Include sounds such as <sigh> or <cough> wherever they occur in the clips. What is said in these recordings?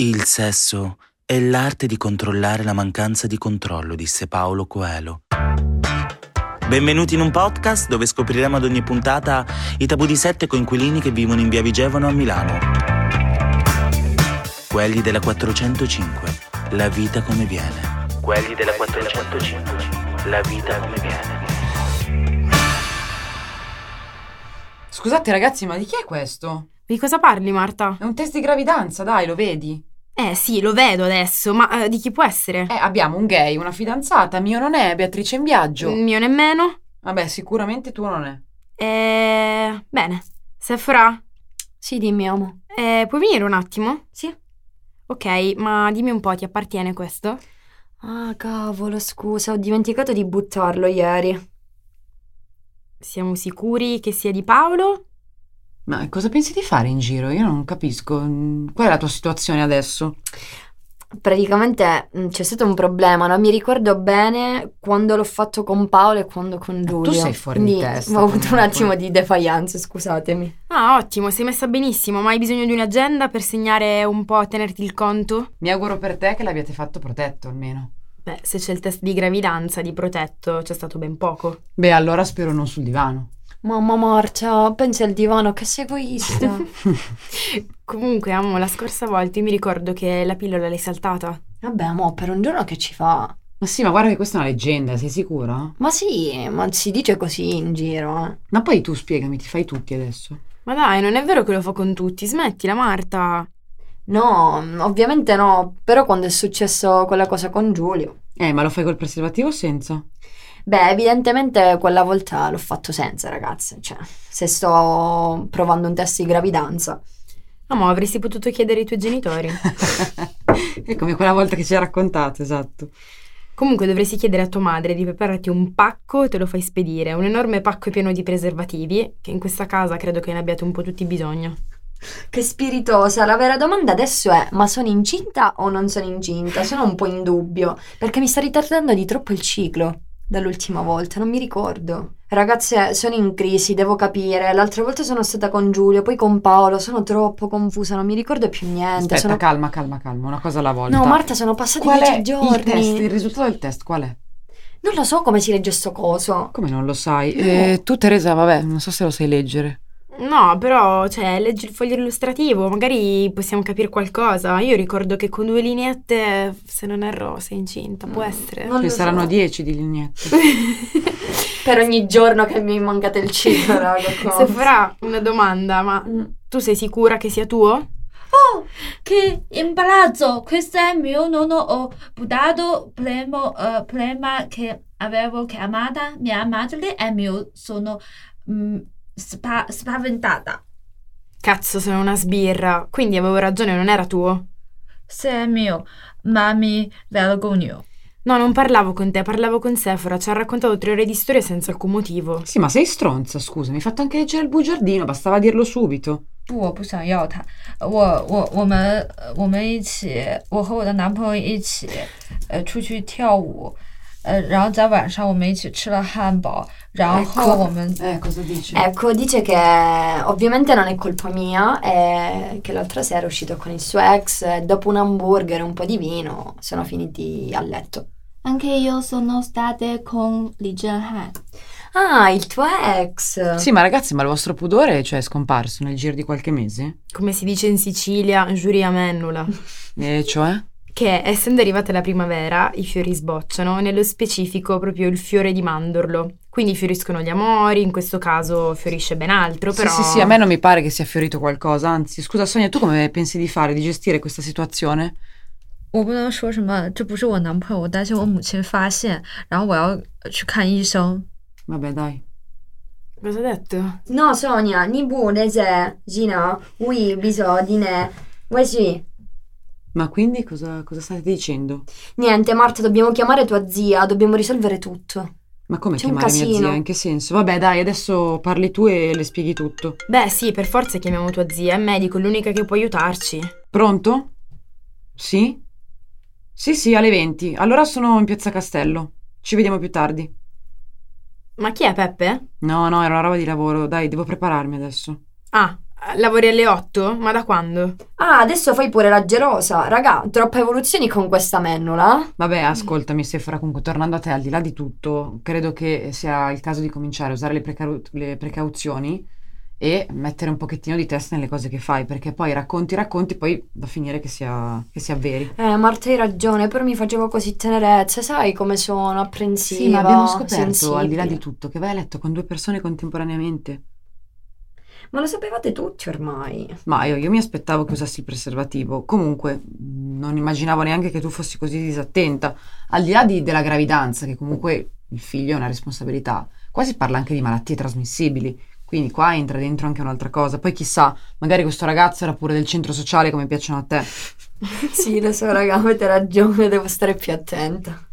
Il sesso è l'arte di controllare la mancanza di controllo, disse Paolo Coelho. Benvenuti in un podcast dove scopriremo ad ogni puntata i tabù di sette coinquilini che vivono in via Vigevano a Milano. Quelli della 405, la vita come viene. Quelli della 405, la vita come viene. Scusate ragazzi, ma di chi è questo? Di cosa parli, Marta? È un test di gravidanza, dai, lo vedi? Eh sì, lo vedo adesso, ma eh, di chi può essere? Eh, abbiamo un gay, una fidanzata, mio non è, Beatrice in viaggio. Il mio nemmeno. Vabbè, sicuramente tuo non è. Eh... Bene. Sephora? Sì, dimmi, amo. Eh, puoi venire un attimo? Sì. Ok, ma dimmi un po', ti appartiene questo? Ah, cavolo, scusa, ho dimenticato di buttarlo ieri. Siamo sicuri che sia di Paolo? Ma cosa pensi di fare in giro? Io non capisco. Qual è la tua situazione adesso? Praticamente mh, c'è stato un problema, non mi ricordo bene quando l'ho fatto con Paolo e quando con Giulio. tu sei fuori Quindi di testa, Ho avuto un attimo di defiance, scusatemi. Ah, ottimo, sei messa benissimo, ma hai bisogno di un'agenda per segnare un po' a tenerti il conto? Mi auguro per te che l'abbiate fatto protetto almeno. Beh, se c'è il test di gravidanza di protetto, c'è stato ben poco. Beh, allora spero non sul divano. Mamma Marcia, pensi al divano, che sei egoista. <laughs> Comunque, amo, la scorsa volta io mi ricordo che la pillola l'hai saltata. Vabbè, mo, per un giorno che ci fa? Ma sì, ma guarda che questa è una leggenda, sei sicura? Ma sì, ma si dice così in giro, eh. Ma poi tu spiegami, ti fai tutti adesso. Ma dai, non è vero che lo fa con tutti, smettila, Marta. No, ovviamente no, però quando è successo quella cosa con Giulio. Eh, ma lo fai col preservativo o senza? Beh, evidentemente quella volta l'ho fatto senza, ragazze. Cioè, se sto provando un test di gravidanza. Amo, avresti potuto chiedere ai tuoi genitori. <laughs> è come quella volta che ci hai raccontato, esatto. Comunque dovresti chiedere a tua madre di prepararti un pacco e te lo fai spedire, un enorme pacco pieno di preservativi, che in questa casa credo che ne abbiate un po' tutti bisogno. Che spiritosa, la vera domanda adesso è: ma sono incinta o non sono incinta? Sono un po' in dubbio, perché mi sta ritardando di troppo il ciclo dall'ultima volta, non mi ricordo. Ragazze, sono in crisi, devo capire. L'altra volta sono stata con Giulio, poi con Paolo, sono troppo confusa, non mi ricordo più niente. Aspetta, sono... calma, calma, calma, una cosa alla volta. No, Marta, sono passati qual dieci giorni. il test? Il risultato del test qual è? Non lo so come si legge sto coso. Come non lo sai? Eh, tu Teresa, vabbè, non so se lo sai leggere. No, però, cioè, leggi il foglio illustrativo, magari possiamo capire qualcosa. Io ricordo che con due lineette, se non erro, sei incinta, può essere. Non lo saranno so. 10 di lineette. <laughs> Per ogni giorno che mi mancate il ciclo, raga. Se farà una domanda, ma Mm. tu sei sicura che sia tuo? Oh, che imbarazzo! Questo è il mio nonno. Ho buttato prima, eh, prima che avevo chiamata mia madre e mio sono mm, spa- spaventata. Cazzo, sono una sbirra. Quindi avevo ragione, non era tuo. Se è mio, ma mi vergogno. No, non parlavo con te, parlavo con Sephora. Ci ha raccontato tre ore di storia senza alcun motivo. Sì, ma sei stronza, scusa, mi hai fatto anche leggere il bugiardino, bastava dirlo subito. 不，我不想要他。我我我们我们一起，我和我的男朋友一起，呃，出去跳舞， 呃，然后在晚上我们一起吃了汉堡，然后 Ecco. 我们 Eh, cosa dici? Ecco, dice che ovviamente non è colpa mia e che l'altra sera è uscito con il suo ex e dopo un hamburger e un po' di vino sono finiti a letto. Anche io sono state con Li Zhenhan. Ah, il tuo ex! Sì, ma ragazzi, ma il vostro pudore, cioè, è scomparso nel giro di qualche mese? Come si dice in Sicilia, giuria mennula. E cioè? Che essendo arrivata la primavera, i fiori sbocciano, nello specifico proprio il fiore di mandorlo. Quindi fioriscono gli amori, in questo caso fiorisce ben altro, però... Sì, sì, sì, a me non mi pare che sia fiorito qualcosa, anzi, scusa Sonia, tu come pensi di fare, di gestire questa situazione? 我不能说什么，这不是我男朋友，我担心我母亲发现，然后我要去看医生。 Vabbè, dai. Cosa ha detto? No, Sonia, ni bu ne se, Gina, ui, biso, di ne, ue sì. Ma quindi cosa, cosa state dicendo? Niente, Marta, dobbiamo chiamare tua zia, dobbiamo risolvere tutto. Ma come C'è chiamare mia zia? In che senso? Vabbè, dai, adesso parli tu e le spieghi tutto. Beh, sì, per forza chiamiamo tua zia, è medico, è l'unica che può aiutarci. Pronto? Sì? Sì, sì, alle 20. Allora sono in Piazza Castello. Ci vediamo più tardi. Ma chi è Peppe? No, no, era una roba di lavoro. Dai, devo prepararmi adesso. Ah, Lavori alle 8? Ma da quando? Ah, adesso fai pure la gelosa. Raga, troppe evoluzioni con questa mennola. Vabbè, ascoltami, Sephora, comunque tornando a te, al di là di tutto, credo che sia il caso di cominciare a usare le, precau- le precauzioni e mettere un pochettino di testa nelle cose che fai, perché poi racconti, racconti, poi va a finire che sia, che sia veri. Eh, Marta hai ragione, però mi facevo così tenerezza, sai come sono apprensiva. Sì, ma abbiamo scoperto, al di là sensibile. di tutto, che vai a letto con due persone contemporaneamente. Ma lo sapevate tutti ormai. Ma io, io mi aspettavo che usassi il preservativo. Comunque, non immaginavo neanche che tu fossi così disattenta. Al di là di- della gravidanza, che comunque il figlio è una responsabilità, qua si parla anche di malattie trasmissibili. Quindi qua entra dentro anche un'altra cosa. Poi chissà, magari questo ragazzo era pure del centro sociale come piacciono a te. <laughs> Sì, lo so, raga, avete ragione, devo stare più attenta.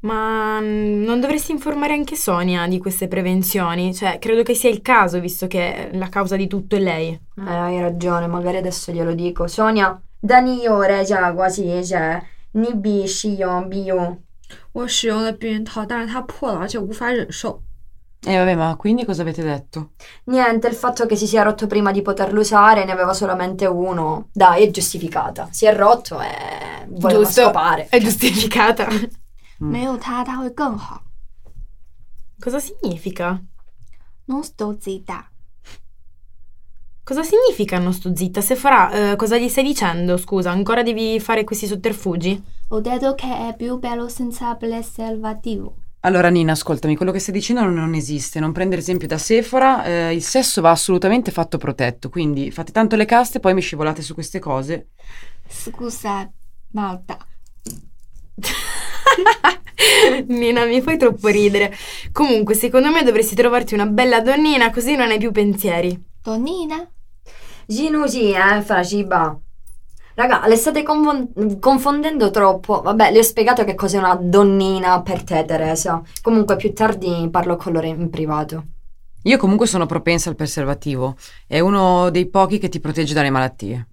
Ma mm, non dovresti informare anche Sonia di queste prevenzioni? Cioè, credo che sia il caso, visto che la causa di tutto è lei. Eh, hai ragione, magari adesso glielo dico. Sonia, Dani ore già quasi, cioè, ni bi shi yon bi yon. 我使用了避孕套，但是它破了，而且无法忍受。 E vabbè, ma quindi cosa avete detto? Niente, il fatto che si sia rotto prima di poterlo usare, ne aveva solamente uno. Dai, è giustificata. Si è rotto e voleva Giusto. scopare. È giustificata. 没有它，它会更好。 Cosa significa? Non sto zitta. Cosa significa non sto zitta? Se farà, eh, cosa gli stai dicendo? Scusa, ancora devi fare questi sotterfugi? Ho detto che è più bello senza preservativo. Allora, Nina, ascoltami, quello che stai dicendo non, non esiste. Non prendere esempio da Sephora, eh, il sesso va assolutamente fatto protetto. Quindi fate tanto le caste, poi mi scivolate su queste cose. Scusa, Malta. <laughs> <laughs> Nina, mi fai troppo ridere. Comunque, secondo me dovresti trovarti una bella donnina, così non hai più pensieri. Donina? Ginu sì, eh, fra ciba. Raga, le state confon- confondendo troppo. Vabbè, le ho spiegato che cos'è una donnina per te, Teresa. Comunque, più tardi parlo con loro in privato. Io comunque sono propensa al preservativo. È uno dei pochi che ti protegge dalle malattie.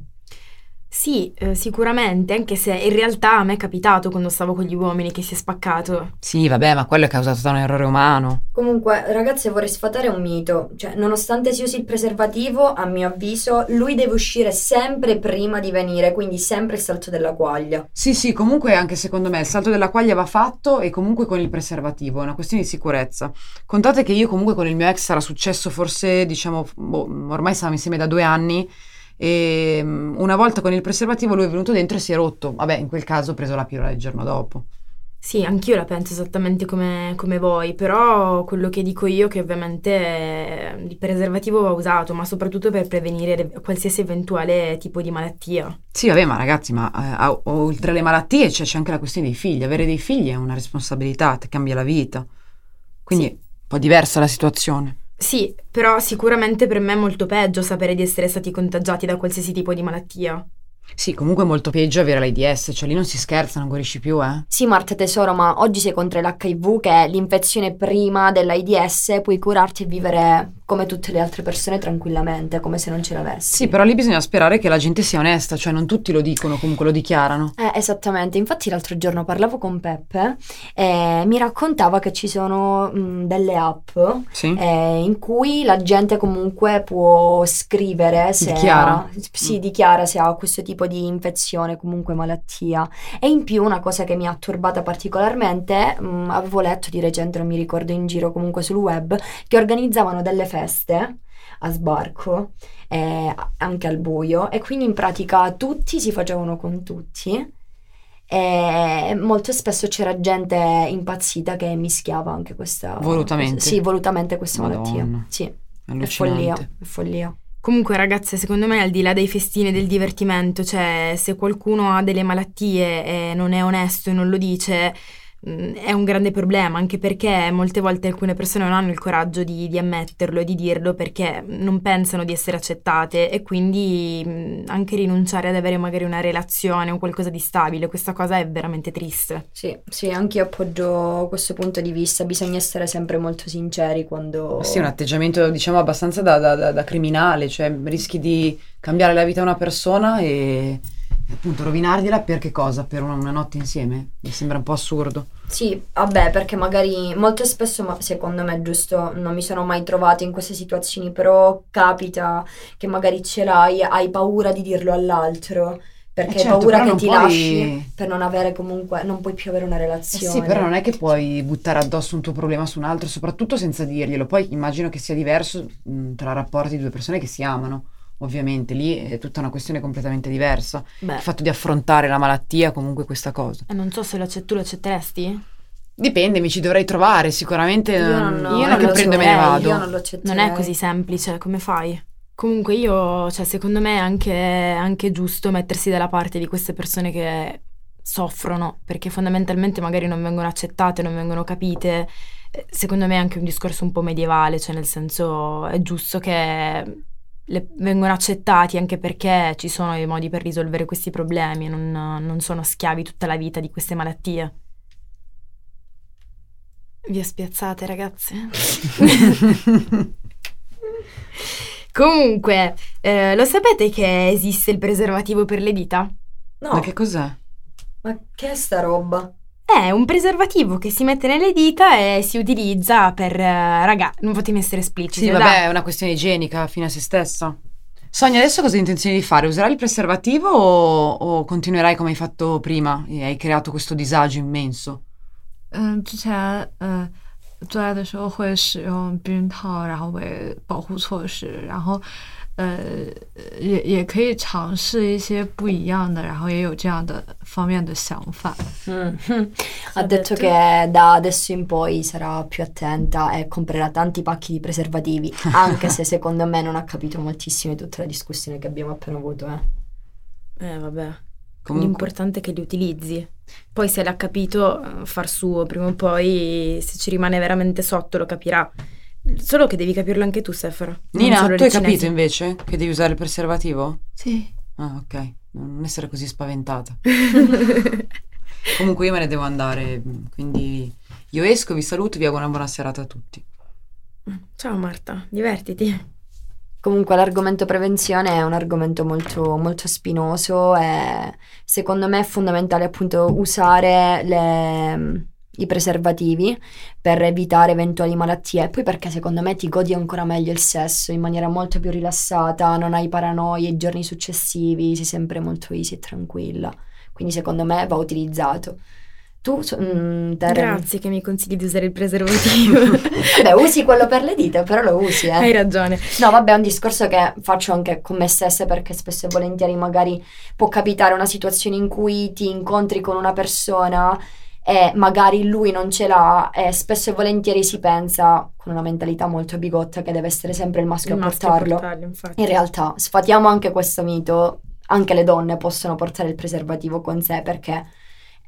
Sì, eh, sicuramente, anche se in realtà a me è capitato quando stavo con gli uomini che si è spaccato. Sì, vabbè, ma quello è causato da un errore umano. Comunque, ragazze, vorrei sfatare un mito. Cioè, nonostante si usi il preservativo, a mio avviso, lui deve uscire sempre prima di venire, quindi sempre il salto della quaglia. Sì, sì, comunque anche secondo me il salto della quaglia va fatto e comunque con il preservativo, è una questione di sicurezza. Contate che io comunque con il mio ex sarà successo forse, diciamo, boh, ormai stavamo insieme da due anni e mm, una volta con il preservativo lui è venuto dentro e si è rotto. Vabbè, in quel caso ho preso la pillola il giorno dopo. Sì, anch'io la penso esattamente come, come voi, però quello che dico io è che ovviamente eh, il preservativo va usato, ma soprattutto per prevenire qualsiasi eventuale tipo di malattia. Sì, vabbè, ma ragazzi, ma eh, oltre alle malattie c'è, c'è anche la questione dei figli. Avere dei figli è una responsabilità, ti cambia la vita. Quindi Sì. è un po' diversa la situazione. Sì, però sicuramente per me è molto peggio sapere di essere stati contagiati da qualsiasi tipo di malattia. Sì, comunque è molto peggio avere l'AIDS, cioè lì non si scherza, non guarisci più, eh. Sì, Marta tesoro, ma oggi sei contro l'HIV, che è l'infezione prima dell'AIDS, puoi curarti e vivere come tutte le altre persone tranquillamente, come se non ce l'avessi. Sì, però lì bisogna sperare che la gente sia onesta, cioè non tutti lo dicono, comunque lo dichiarano. Eh, esattamente, infatti l'altro giorno parlavo con Peppe e mi raccontava che ci sono mh, delle app Sì? eh, in cui la gente comunque può scrivere se Dichiara. ha, sì, dichiara se ha questo tipo di infezione, comunque malattia. E in più una cosa che mi ha turbata particolarmente, mh, avevo letto di recente, non mi ricordo in giro, comunque sul web, che organizzavano delle feste a sbarco, eh, anche al buio, e quindi in pratica tutti si facevano con tutti. E molto spesso c'era gente impazzita che mischiava anche questa Volutamente? Sì, volutamente questa Madonna. malattia. Sì, è follia, è follia. Comunque, ragazze, secondo me, al di là dei festini e del divertimento, cioè, se qualcuno ha delle malattie e non è onesto e non lo dice, è un grande problema, anche perché molte volte alcune persone non hanno il coraggio di, di ammetterlo e di dirlo perché non pensano di essere accettate e quindi anche rinunciare ad avere magari una relazione o qualcosa di stabile, questa cosa è veramente triste. Sì, sì, anche io appoggio questo punto di vista. Bisogna essere sempre molto sinceri quando. Sì, è un atteggiamento, diciamo, abbastanza da, da- da- da criminale, cioè rischi di cambiare la vita a una persona e, appunto rovinargliela per che cosa? Per una, una notte insieme? Mi sembra un po' assurdo. Sì, vabbè, perché magari molto spesso, ma secondo me, giusto, non mi sono mai trovata in queste situazioni, però capita che magari ce l'hai, hai paura di dirlo all'altro, perché Eh certo, hai paura che ti puoi- lasci per non avere comunque, non puoi più avere una Eh relazione. sì, però non è che puoi buttare addosso un tuo problema su un altro, soprattutto senza dirglielo. Poi immagino che sia diverso mh, tra rapporti di due persone che si amano. Ovviamente, lì è tutta una questione completamente diversa. Beh, Il fatto di affrontare la malattia, comunque questa cosa. eh, non so se lo accett- tu lo accetteresti. Dipende, mi ci dovrei trovare, sicuramente Io non, non, non io non che lo prendo e me ne vado. Io non lo accetterei. Non è così semplice, come fai? Comunque io, cioè, secondo me è anche, anche giusto mettersi dalla parte di queste persone che soffrono, perché fondamentalmente magari non vengono accettate, non vengono capite. Eh, Secondo me è anche un discorso un po' medievale, cioè nel senso è giusto che le- vengono accettati anche perché ci sono dei modi per risolvere questi problemi, non, non sono schiavi tutta la vita di queste malattie. Vi ho spiazzate, ragazze? <laughs> Comunque, eh, lo sapete che esiste il preservativo per le dita? No, Ma che cos'è? ma che è sta roba? È un preservativo che si mette nelle dita e si utilizza per... eh, raga, non fatemi essere espliciti. Sì, vabbè, è una questione igienica fine a se stessa. Sonia, adesso cosa hai intenzione di fare? Userai il preservativo o, o continuerai come hai fatto prima e hai creato questo disagio immenso? 嗯，之前嗯做爱的时候会使用避孕套，然后为保护措施，然后 呃也也可以尝试一些不一样的，然后也有这样的方面的想法。 Mm. Ha Ha detto detto? che da adesso in poi sarà più attenta e comprerà tanti pacchi di preservativi, <laughs> anche se secondo me non ha capito moltissimo di tutta la discussione che abbiamo appena avuto. Eh. Eh, vabbè. Comunque, L'importante è che li utilizzi. Poi se l'ha capito, eh, far suo, prima o poi, se ci rimane veramente sotto, lo capirà. Solo che devi capirlo anche tu, Sefara. non Nina, tu hai capito cinesi. invece che devi usare il preservativo? Sì. Ah, ok. Non essere così spaventata. <laughs> Comunque io me ne devo andare, quindi io esco, vi saluto, vi auguro una buona serata a tutti. Ciao Marta, divertiti. Comunque l'argomento prevenzione è un argomento molto, molto spinoso e secondo me è fondamentale appunto usare le- i preservativi per evitare eventuali malattie e poi perché secondo me ti godi ancora meglio il sesso in maniera molto più rilassata, non hai paranoie i giorni successivi, sei sempre molto easy e tranquilla. Quindi secondo me va utilizzato. Tu, mm, Grazie che mi consigli di usare il preservativo. <laughs> Vabbè, usi quello per le dita, però lo usi, eh. Hai ragione. No, vabbè, è un discorso che faccio anche con me stessa perché spesso e volentieri magari può capitare una situazione in cui ti incontri con una persona e magari lui non ce l'ha e spesso e volentieri si pensa con una mentalità molto bigotta che deve essere sempre il maschio Il a portarlo. infatti. In realtà, sfatiamo anche questo mito, anche le donne possono portare il preservativo con sé perché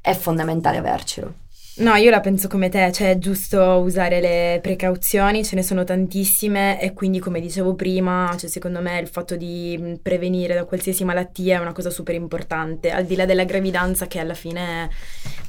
è fondamentale avercelo. No, io la penso come te, cioè è giusto usare le precauzioni, ce ne sono tantissime e quindi come dicevo prima, cioè secondo me il fatto di mh, prevenire da qualsiasi malattia è una cosa super importante, al di là della gravidanza che alla fine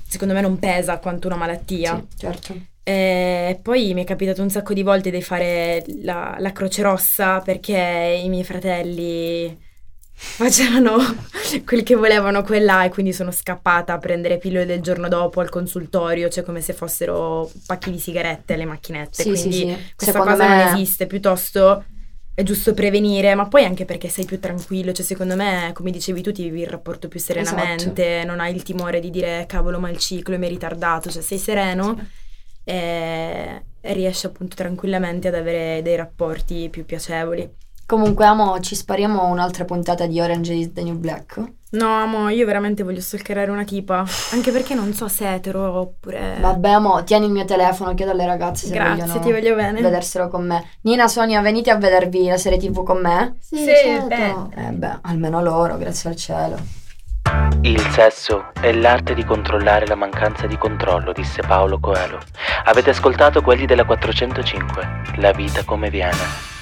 secondo me non pesa quanto una malattia. Sì, certo. E poi mi è capitato un sacco di volte di fare la, la Croce Rossa perché i miei fratelli facevano <laughs> quel che volevano quella e quindi sono scappata a prendere pillole del giorno dopo al consultorio, cioè come se fossero pacchi di sigarette alle macchinette. Sì, sì, quindi sì. questa Secondo cosa me- non esiste, piuttosto è giusto prevenire, ma poi anche perché sei più tranquillo, cioè secondo me, come dicevi tu, ti vivi il rapporto più serenamente, non hai il timore di dire cavolo ma il ciclo mi è ritardato, cioè sei sereno e, e riesci appunto tranquillamente ad avere dei rapporti più piacevoli. Comunque, amo, ci spariamo un'altra puntata di Orange is the New Black. No, amo, io veramente voglio stalkerare una tipa, anche perché non so se è etero oppure... Vabbè, amo, tieni il mio telefono, chiedo alle ragazze se Grazie, vogliono ti voglio bene. vederselo con me. Nina, Sonia, venite a vedervi la serie TV con me? Sì, Sì, certo. Eh beh, almeno loro, grazie al cielo. Il sesso è l'arte di controllare la mancanza di controllo, disse Paolo Coelho. Avete ascoltato quelli della 405, La vita come viene.